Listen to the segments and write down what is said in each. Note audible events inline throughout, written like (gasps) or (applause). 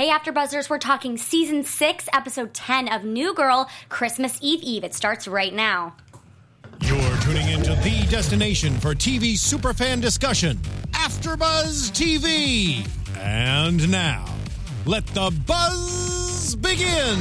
Hey, After Buzzers, we're talking season six, episode 10 of New Girl, Christmas Eve Eve. It starts right now. You're tuning into the destination for TV superfan discussion, AfterBuzz TV. And now, let the buzz begin.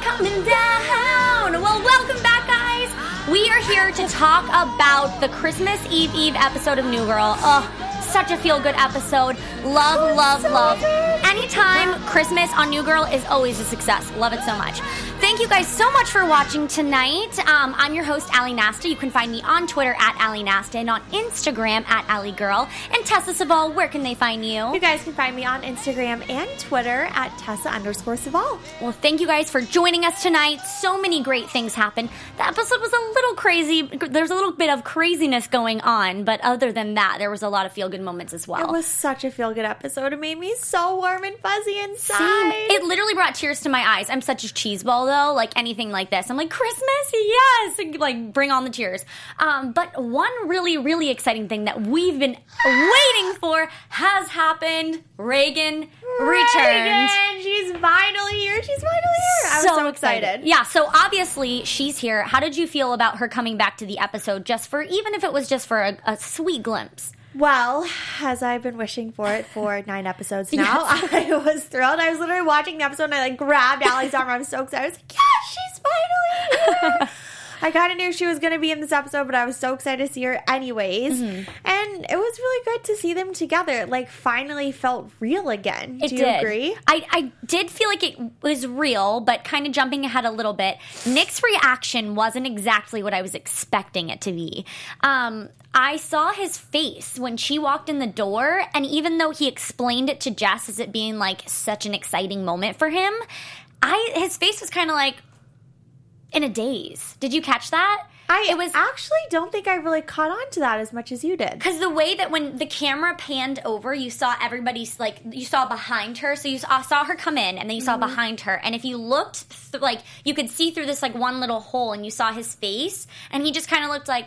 Coming down. Well, welcome back, guys. We are here to talk about the Christmas Eve Eve episode of New Girl. Oh, such a feel good episode. Love, love, love. Anytime Christmas on New Girl is always a success. Love it so much. Thank you guys so much for watching tonight. Um, I'm your host, Ali Nasta. You can find me on Twitter at Ali Nasta and on Instagram at Ali Girl. And Tessa Saval, where can they find you? You guys can find me on Instagram and Twitter at Tessa underscore Saval. Well, thank you guys for joining us tonight. So many great things happened. The episode was a little crazy. There's a little bit of craziness going on, but other than that, there was a lot of feel good moments as well. It was such a feel good episode. It made me so warm and fuzzy inside. Same. It literally brought tears to my eyes. I'm such a cheese ball though, like anything like this. I'm like Christmas, yes, like bring on the tears. Um, but one really, really exciting thing that we've been waiting for has happened. Reagan, returned. Reagan, she's finally here. She's finally here. I was so, excited. Yeah. So obviously she's here. How did you feel about her coming back to the episode? Just for even if it was just for a, a sweet glimpse. Well, as I've been wishing for it for (laughs) nine episodes now, yes. (laughs) I was thrilled. I was literally watching the episode and I like grabbed Ali's arm. I was so excited. I was like, yeah, she's finally here. (laughs) I kind of knew she was going to be in this episode, but I was so excited to see her anyways. Mm-hmm. And it was really good to see them together. Like, finally felt real again. It Do you did. agree? I, I did feel like it was real, but kind of jumping ahead a little bit. Nick's reaction wasn't exactly what I was expecting it to be. Um, I saw his face when she walked in the door, and even though he explained it to Jess as it being like such an exciting moment for him, I his face was kind of like, in a daze. Did you catch that? I it was actually don't think I really caught on to that as much as you did. Because the way that when the camera panned over, you saw everybody's like you saw behind her, so you saw, saw her come in, and then you saw mm-hmm. behind her, and if you looked th- like you could see through this like one little hole, and you saw his face, and he just kind of looked like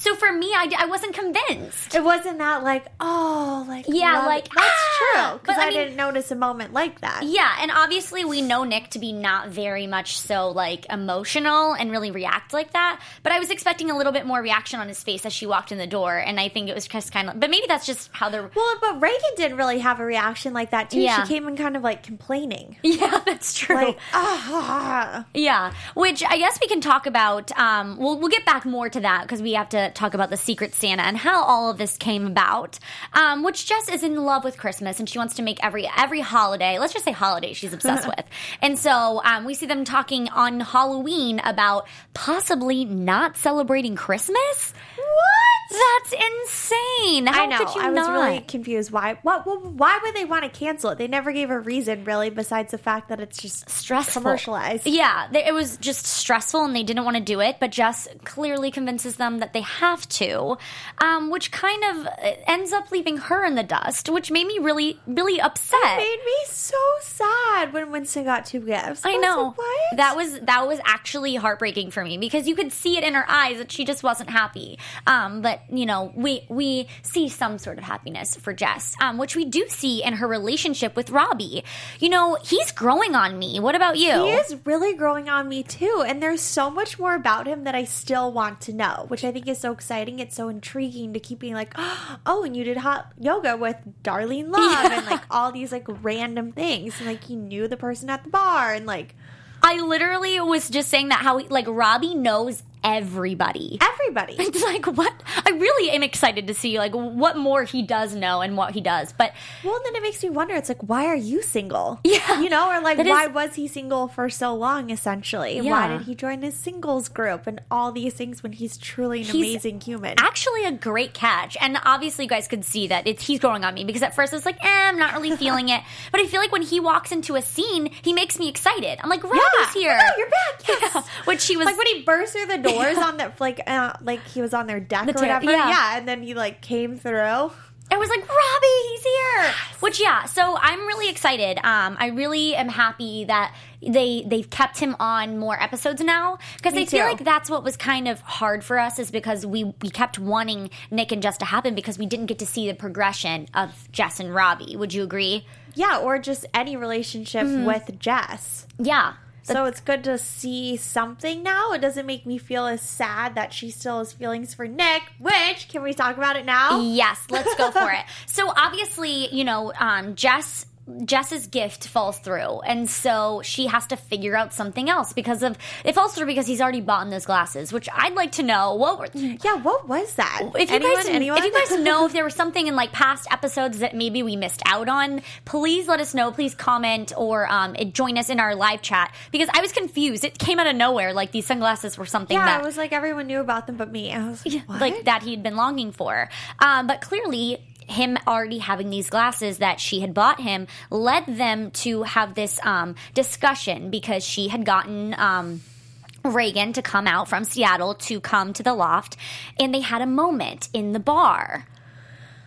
so for me, I, I wasn't convinced. It wasn't that like, oh, like yeah, like that's ah! true because I, I mean, didn't notice a moment like that. Yeah, and obviously we know Nick to be not very much so like emotional and really react like that. But I was expecting a little bit more reaction on his face as she walked in the door, and I think it was just kind of. But maybe that's just how they're. Well, but Reagan didn't really have a reaction like that too. Yeah. She came in kind of like complaining. (laughs) Yeah, that's true. Like, ah. Yeah, which I guess we can talk about. Um, we'll we'll get back more to that because we have to talk about the Secret Santa and how all of this came about. Um, which Jess is in love with Christmas and she wants to make every every holiday. Let's just say holiday. She's obsessed (laughs) with. And so um, we see them talking on Halloween about possibly not celebrating Christmas. What? That's insane. How I know. Could you I was not? really confused. Why? What? Why would they want to cancel it? They never gave a reason, really, besides the fact that it's just stressful, commercialized. Yeah, they, it was just stressful, and they didn't want to do it. But Jess clearly convinces them that they have to, um, which kind of ends up leaving her in the dust, which made me really, really upset. It made me so sad when Winston got two gifts. I, I know like, that was that was actually heartbreaking for me because you could see it in her eyes that she just wasn't happy. Um, but you know, we we see some sort of happiness for Jess, um, which we do see in her relationship with Robbie. You know, he's growing on me. What about you? He is really growing on me too, and there's so much more about him that I still want to know, which I think is so exciting. It's so intriguing to keep being like, (gasps) oh, and you did hot yoga with Darlene Love, yeah. and like all these like random things, and like he knew the person at the bar, and like. I literally was just saying that how like Robbie knows everybody. Everybody. (laughs) It's like what I really am excited to see like what more he does know and what he does. But well, then it makes me wonder. It's like why are you single? Yeah, you know, or like why is, was he single for so long? Essentially, yeah. why did he join his singles group and all these things when he's truly an he's amazing human? Actually, a great catch. And obviously, you guys could see that it's he's growing on me because at first it's like, eh, I'm not really feeling it. (laughs) But I feel like when he walks into a scene, he makes me excited. I'm like, Robbie's yeah. here. Oh, you're back. (laughs) Yes. Yeah. Which he was like when he burst through the doors (laughs) on that like uh, like he was on their deck The or ter- whatever. yeah. Yeah. and then he like came through. I was like, Robbie, he's here. Which yeah, so I'm really excited. Um, I really am happy that they they've kept him on more episodes now because I feel like that's what was kind of hard for us is because we we kept wanting Nick and Jess to happen because we didn't get to see the progression of Jess and Robbie. Would you agree? Yeah, or just any relationship Mm-hmm. with Jess. Yeah. So it's good to see something now. It doesn't make me feel as sad that she still has feelings for Nick. Which can we talk about it now? Yes, let's go for it. (laughs) So obviously, you know, um, Jess. Jess's gift falls through, and so she has to figure out something else because of it falls through because he's already bought in those glasses. Which I'd like to know what were Yeah, what was that? if you anyone, guys anyone? if you guys know (laughs) if there was something in like past episodes that maybe we missed out on, please let us know. Please comment or um, join us in our live chat because I was confused. It came out of nowhere. Like these sunglasses were something yeah, that it was like everyone knew about them but me. I was like, (laughs) what? like that he'd been longing for. Um, but clearly, him already having these glasses that she had bought him led them to have this um, discussion because she had gotten. Um, Reagan to come out from Seattle to come to the loft, and they had a moment in the bar.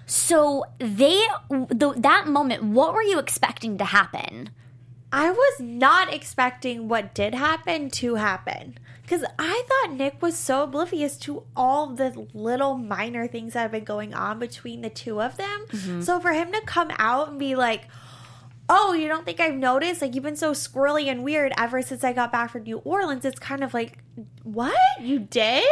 So they, the, that moment, what were you expecting to happen? I was not expecting what did happen to happen. Because I thought Nick was so oblivious to all the little minor things that have been going on between the two of them. Mm-hmm. So for him to come out and be like, Oh, you don't think I've noticed? Like, you've been so squirrely and weird ever since I got back from New Orleans. It's kind of like, What? You did?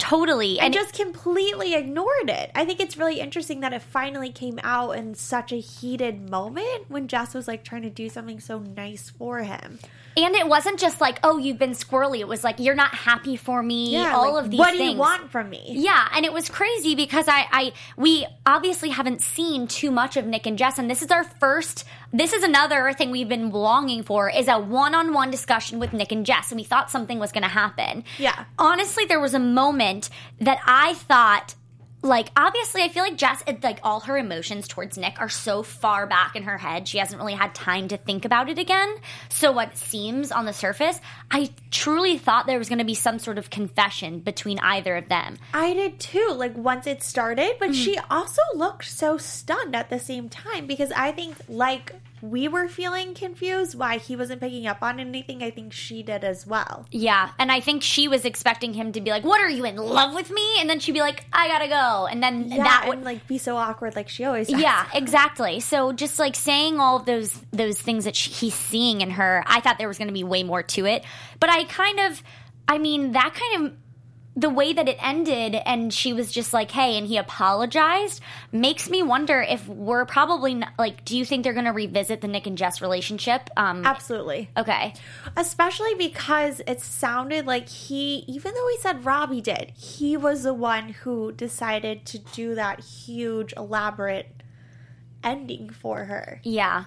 Totally, and just completely ignored it. I think it's really interesting that it finally came out in such a heated moment when Jess was like trying to do something so nice for him. And it wasn't just like, oh, you've been squirrely. It was like, you're not happy for me. all like, of these What do things. you want from me? Yeah, and it was crazy because I, I, we obviously haven't seen too much of Nick and Jess, and this is our first. This is another thing we've been longing for is a one-on-one discussion with Nick and Jess, and we thought something was going to happen. Yeah. honestly, there was a moment that I thought like obviously I feel like Jess like all her emotions towards Nick are so far back in her head she hasn't really had time to think about it again. So what seems on the surface I truly thought there was going to be some sort of confession between either of them. I did too, like once it started, but mm-hmm. she also looked so stunned at the same time because I think, like, we were feeling confused why he wasn't picking up on anything. I think she did as well. yeah and I think she was expecting him to be like what are you in love with me and then she'd be like I gotta go and then Yeah, that and would like be so awkward like she always does. Yeah, exactly. So just like saying all of those those things that she, he's seeing in her, I thought there was going to be way more to it. But I kind of, I mean, that kind of the way that it ended, and she was just like, "Hey," and he apologized, makes me wonder if we're probably not, like, do you think they're going to revisit the Nick and Jess relationship? Um, Absolutely. okay. Especially because it sounded like he, even though he said Robbie did, he was the one who decided to do that huge, elaborate ending for her. Yeah.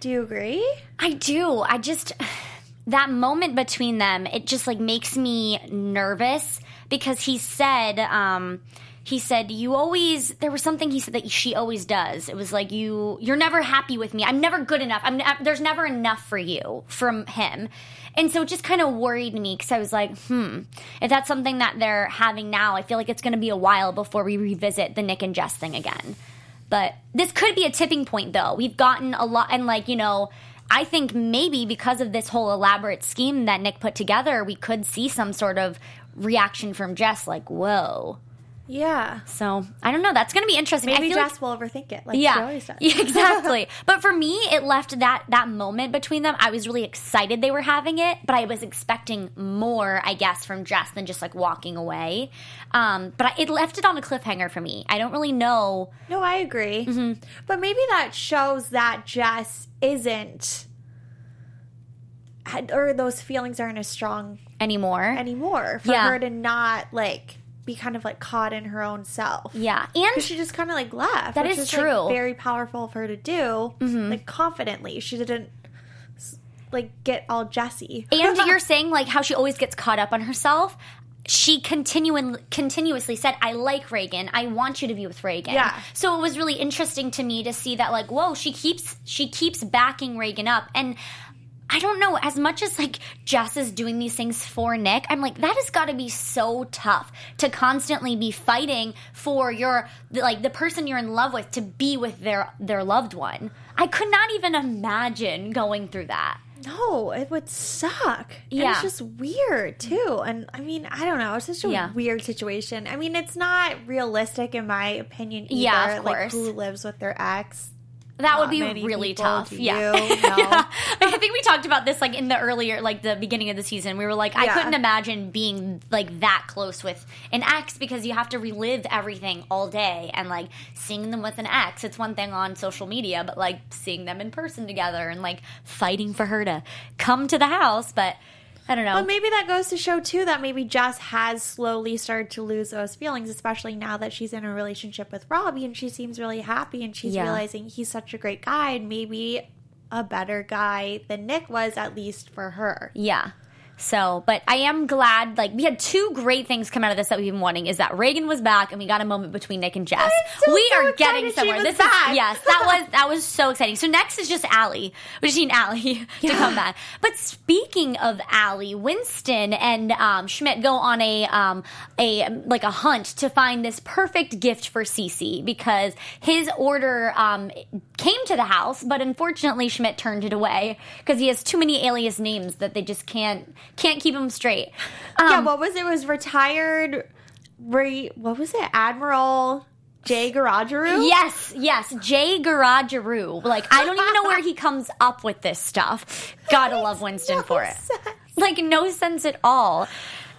Do you agree? I do. I just (sighs) that moment between them, it just like makes me nervous because he said um he said you always there was something he said that she always does. It was like you you're never happy with me. I'm never good enough. I'm there's never enough for you from him. And so it just kind of worried me because I was like, hmm, if that's something that they're having now, I feel like it's going to be a while before we revisit the Nick and Jess thing again. But this could be a tipping point, though. We've gotten a lot, and like, you know, I think maybe because of this whole elaborate scheme that Nick put together, we could see some sort of reaction from Jess, like, whoa. Yeah. So I don't know. That's going to be interesting. I Maybe feel like- Jess will overthink it, like she yeah, always does. (laughs) yeah, exactly. (laughs) but for me, it left that that moment between them. I was really excited they were having it, but I was expecting more, I guess, from Jess than just like walking away. Um, but I, it left it on a cliffhanger for me. I don't really know. No, I agree. Mm-hmm. But maybe that shows that Jess isn't, or those feelings aren't as strong Anymore, anymore for Yeah. her to not like be kind of like caught in her own self. yeah, and she just kind of like left. That which is like, true. Mm-hmm. very powerful of her to do, like confidently. She didn't like get all Jesse. and (laughs) you're saying like how she always gets caught up on herself. She continuing continuously said, "I like Reagan. I want you to be with Reagan." Yeah. So it was really interesting to me to see that, like, whoa, she keeps she keeps backing Reagan up, and I don't know, as much as like Jess is doing these things for Nick, I'm like, that has got to be so tough to constantly be fighting for your, like, the person you're in love with to be with their, their loved one. I could not even imagine going through that. No, it would suck. And Yeah. it's just weird too. And I mean, I don't know. It's such a Yeah. weird situation. I mean, it's not realistic in my opinion either. Yeah, of Like course. who lives with their ex? That would be really tough. do Yeah. you? No. (laughs) Yeah. I think we talked about this like in the earlier, like the beginning of the season. We were like, I Yeah. couldn't imagine being like that close with an ex because you have to relive everything all day and like seeing them with an ex. It's one thing on social media, but like seeing them in person together and like fighting for her to come to the house. But I don't know. But maybe that goes to show too that maybe Jess has slowly started to lose those feelings, especially now that she's in a relationship with Robbie and she seems really happy and she's Yeah. realizing he's such a great guy and maybe a better guy than Nick was, at least for her. Yeah. So, but I am glad. Like, we had two great things come out of this that we've been wanting: is that Reagan was back, and we got a moment between Nick and Jess. so, we so are getting somewhere. this back. is yes, that was that was so exciting. So next is just Allie. We just need Allie (laughs) to come back. But speaking of Allie, Winston and um, Schmidt go on a um, a like a hunt to find this perfect gift for Cece because his order um, came to the house, but unfortunately Schmidt turned it away because he has too many alias names that they just can't can't keep him straight. (laughs) yeah, Um, what was it? It was retired. Re, what was it? Admiral Jay Garageru? Yes, yes, Jay Garageru. Like I don't even know where he (laughs) comes up with this stuff. Gotta love Winston (laughs) for it. Like no sense at all.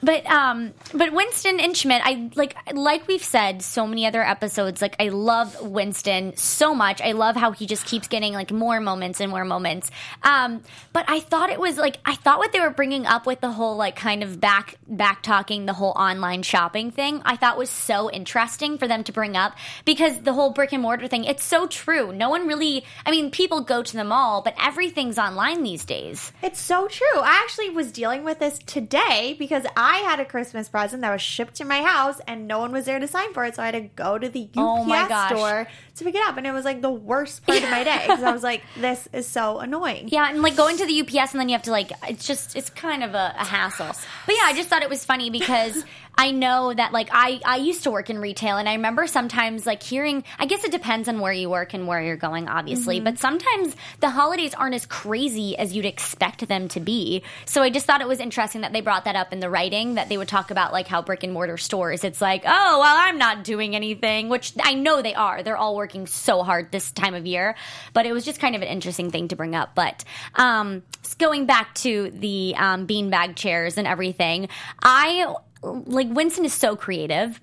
But um but Winston and Schmidt, I like like we've said so many other episodes, like I love Winston so much. I love how he just keeps getting like more moments and more moments. Um but I thought it was like I thought what they were bringing up with the whole like kind of back back talking the whole online shopping thing, I thought was so interesting for them to bring up because the whole brick and mortar thing, it's so true. No one really I mean, people go to the mall, but everything's online these days. It's so true. I actually was dealing with this today because I had a Christmas present that was shipped to my house and no one was there to sign for it. So I had to go to the UPS Oh store to pick it up. And it was like the worst part of my day because I was like, this is so annoying. Yeah, and like going to the UPS and then you have to like it's just it's kind of a, a hassle. But yeah, I just thought it was funny because (laughs) I know that like I I used to work in retail and I remember sometimes like hearing I guess it depends on where you work and where you're going obviously, but sometimes the holidays aren't as crazy as you'd expect them to be. So I just thought it was interesting that they brought that up in the writing that they would talk about like how brick and mortar stores it's like, "Oh, well, I'm not doing anything," which I know they are. They're all working so hard this time of year, but it was just kind of an interesting thing to bring up. But um, going back to the um, beanbag chairs and everything, I like Winston is so creative.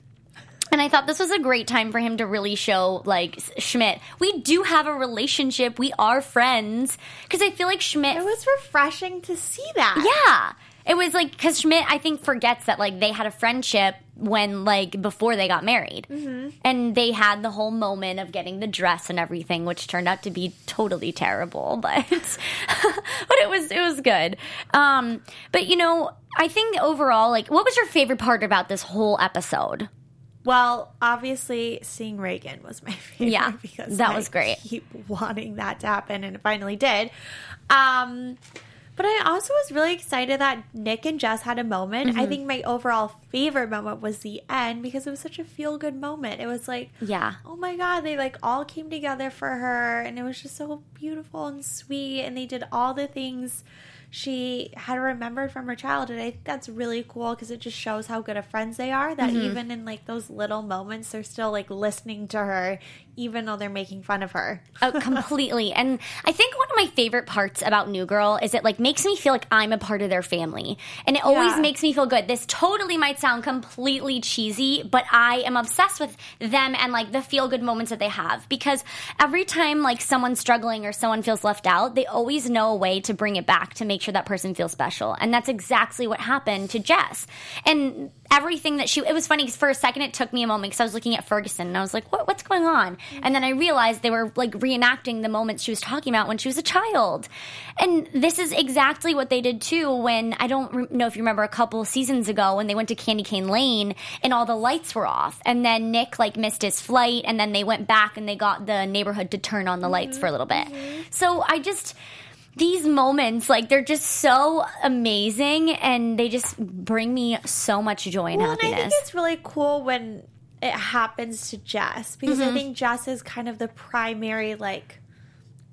And I thought this was a great time for him to really show, like, Schmidt, we do have a relationship. We are friends. Because I feel like Schmidt It was refreshing to see that. yeah. It was like because Schmidt, I think, forgets that like they had a friendship when like before they got married, and they had the whole moment of getting the dress and everything, which turned out to be totally terrible, (laughs) but but it was it was good. Um, but you know, I think overall, like, what was your favorite part about this whole episode? Well, obviously, seeing Reagan was my (laughs) favorite. Yeah, because that I was great. Keep wanting that to happen, and it finally did. Um, but I also was really excited that Nick and Jess had a moment. Mm-hmm. I think my overall favorite moment was the end because it was such a feel good moment. It was like, Yeah. oh my god, they like all came together for her, and it was just so beautiful and sweet, and they did all the things she had remembered from her childhood. I think that's really cool because it just shows how good of friends they are. That Mm-hmm. even in like those little moments, they're still like listening to her, even though they're making fun of her. Oh, completely. And I think one of my favorite parts about New Girl is it like makes me feel like I'm a part of their family. And it always Yeah. makes me feel good. This totally might sound completely cheesy, but I am obsessed with them and like the feel good moments that they have because every time like someone's struggling or someone feels left out, they always know a way to bring it back to make sure that person feels special. And that's exactly what happened to Jess. And everything that she it was funny because for a second it took me a moment because I was looking at Ferguson and I was like, what, what's going on? Mm. And then I realized they were like reenacting the moments she was talking about when she was a child. And this is exactly what they did too when I don't re- know if you remember a couple seasons ago when they went to Candy Cane Lane and all the lights were off. And then Nick like missed his flight and then they went back and they got the neighborhood to turn on the lights mm-hmm. for a little bit. Mm-hmm. So I just these moments, like they're just so amazing, and they just bring me so much joy and Well, and I happiness. think it's really cool when it happens to Jess because Mm-hmm. I think Jess is kind of the primary like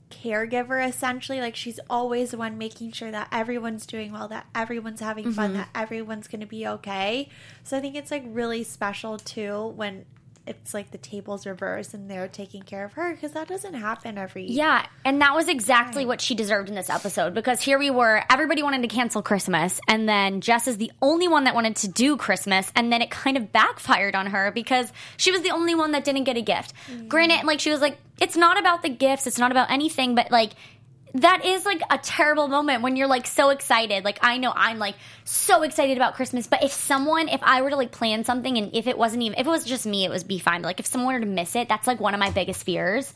caregiver essentially like she's always the one making sure that everyone's doing well that everyone's having fun Mm-hmm. that everyone's going to be okay so i think it's like really special too when it's like the tables reversed and they're taking care of her because that doesn't happen every Yeah, and that was exactly what she deserved in this episode because here we were, everybody wanted to cancel Christmas, and then Jess is the only one that wanted to do Christmas, and then it kind of backfired on her because she was the only one that didn't get a gift. Mm. Granted, like she was like, it's not about the gifts, it's not about anything, but like, that is like a terrible moment when you're like so excited. Like I know I'm like so excited about Christmas, but if someone, if I were to like plan something and if it wasn't even, if it was just me, it would be fine. But like if someone were to miss it, that's like one of my biggest fears.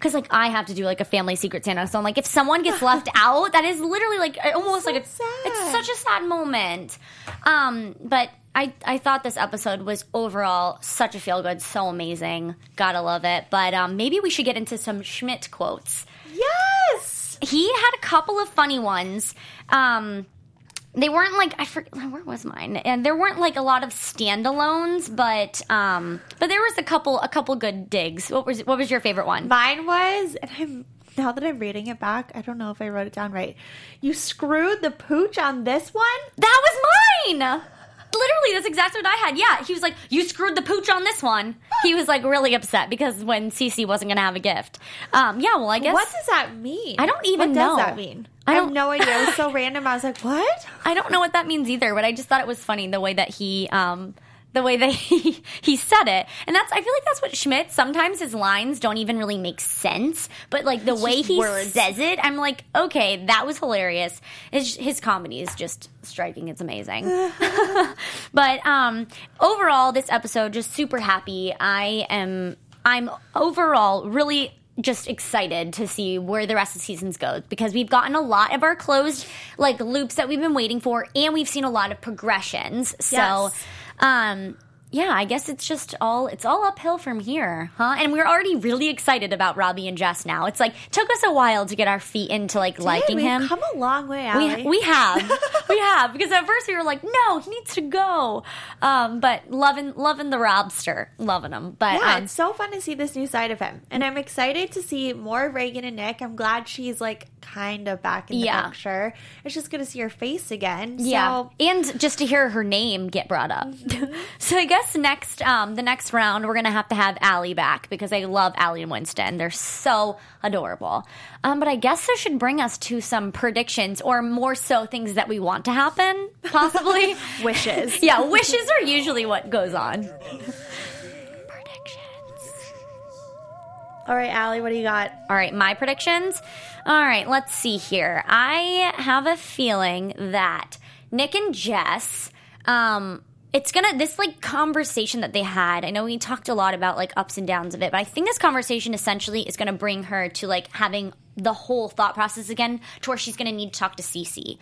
Cause like I have to do like a family secret Santa, so I'm like if someone gets (laughs) left out, that is literally like almost So like sad. it's such a sad moment. Um, but I I thought this episode was overall such a feel good, so amazing, gotta love it. But um, maybe we should get into some Schmidt quotes he had a couple of funny ones. Um, they weren't like I forget where was mine, and there weren't like a lot of standalones, but um, but there was a couple a couple good digs. What was what was your favorite one? Mine was, and I'm now that I'm reading it back, I don't know if I wrote it down right. You screwed the pooch on this one. That was mine. Literally, that's exactly what I had. Yeah, he was like, "You screwed the pooch on this one." He was like really upset because when Cece wasn't going to have a gift. Um, yeah, well, I guess What does that mean? I don't even what know. What does that mean? I I, have no idea. It was so (laughs) random. I was like, what? I don't know what that means either, but I just thought it was funny the way that he um the way that (laughs) he he said it. And that's I feel like that's what Schmidt sometimes his lines don't even really make sense, but like the It's way he words. says it, I'm like, okay, that was hilarious. His his comedy is just striking. It's amazing. (laughs) but um overall this episode just super happy. I am I'm overall really just excited to see where the rest of the seasons goes because we've gotten a lot of our closed like loops that we've been waiting for and we've seen a lot of progressions. So Yes. Um yeah, I guess it's just all it's all uphill from here, huh? And we're already really excited about Robbie and Jess now. It's like took us a while to get our feet into like liking We've him. come a long way, Allie. We, we have (laughs) we have because at first we were like no he needs to go um, but loving loving the Robster loving him but yeah, um, it's so fun to see this new side of him, and I'm excited to see more of Reagan and Nick. I'm glad she's like kind of back in the Yeah. picture. It's just good to see her face again. Yeah, and just to hear her name get brought up. (laughs) so I guess next, um, the next round, we're gonna have to have Allie back because I love Allie and Winston. They're so adorable. Um, but I guess this should bring us to some predictions, or more so, things that we want to happen, possibly. (laughs) wishes. (laughs) yeah, wishes are usually what goes on. Predictions. All right, Allie, what do you got? All right, my predictions. All right, let's see here. I have a feeling that Nick and Jess, um, it's gonna this like conversation that they had. I know we talked a lot about like ups and downs of it, but I think this conversation essentially is gonna bring her to like having the whole thought process again, to where she's gonna need to talk to Cece.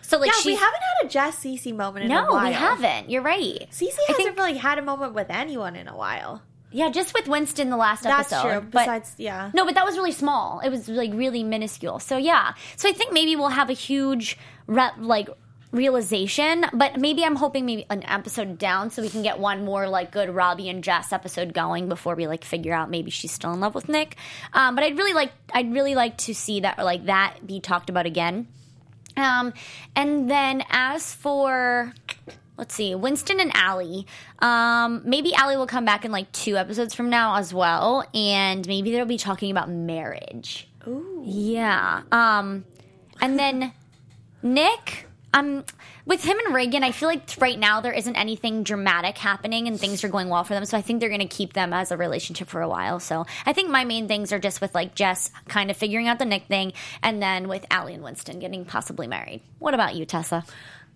So like Yeah, we haven't had a Jess Cece moment in a no, while. we haven't. You're right. Cece hasn't think really had a moment with anyone in a while. yeah, just with Winston the last That's episode. That's true. Besides, yeah. No, but that was really small. It was like really minuscule. So yeah. So I think maybe we'll have a huge re- like realization, but maybe I'm hoping maybe an episode down so we can get one more like good Robbie and Jess episode going before we like figure out maybe she's still in love with Nick. Um, but I'd really like I'd really like to see that like that be talked about again. Um, and then as for let's see, Winston and Allie. Um, maybe Allie will come back in like two episodes from now as well, and maybe they'll be talking about marriage. Ooh. Yeah. Um, and then Nick. Um, with him and Reagan, I feel like right now there isn't anything dramatic happening and things are going well for them. So I think they're going to keep them as a relationship for a while. So I think my main things are just with like Jess kind of figuring out the Nick thing, and then with Allie and Winston getting possibly married. What about you, Tessa?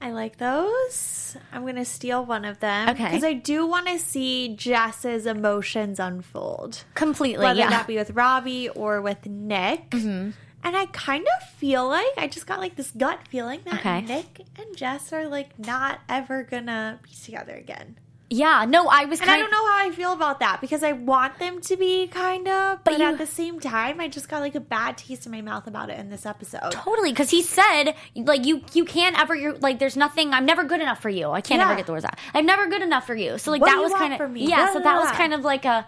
I like those. I'm going to steal one of them. Okay. Because I do want to see Jess's emotions unfold. Completely, Whether yeah. that be with Robbie or with Nick. Mm-hmm. And I kind of feel like, I just got like this gut feeling that Okay. Nick and Jess are like not ever to be together again. Yeah, no, I was And I don't know how I feel about that because I want them to be kind of, but, you- at the same time, I just got like a bad taste in my mouth about it in this episode. Totally, because he said like you you can't ever you're like there's nothing I'm never good enough for you. I can't Yeah. ever get the words out. I'm never good enough for you. So like What that was kind of yeah. So that was kind of like a.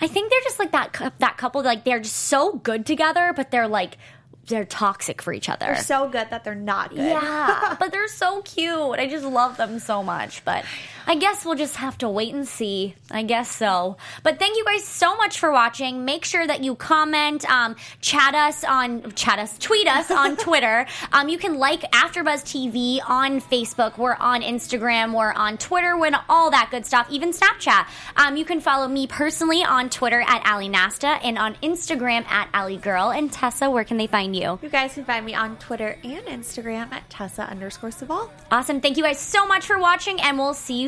I think they're just like that that couple like they're just so good together, but they're like they're toxic for each other. They're so good that they're not good. yeah, (laughs) but they're so cute. I just love them so much. But I guess we'll just have to wait and see. I guess so. But thank you guys so much for watching. Make sure that you comment, um, chat us on, chat us, tweet us (laughs) on Twitter. Um, you can like AfterBuzz TV on Facebook. We're on Instagram. We're on Twitter. We're on all that good stuff. Even Snapchat. Um, you can follow me personally on Twitter at Ali Nasta and on Instagram at Ali Girl. And Tessa, where can they find you? You guys can find me on Twitter and Instagram at Tessa underscore Saval. Awesome. Thank you guys so much for watching, and we'll see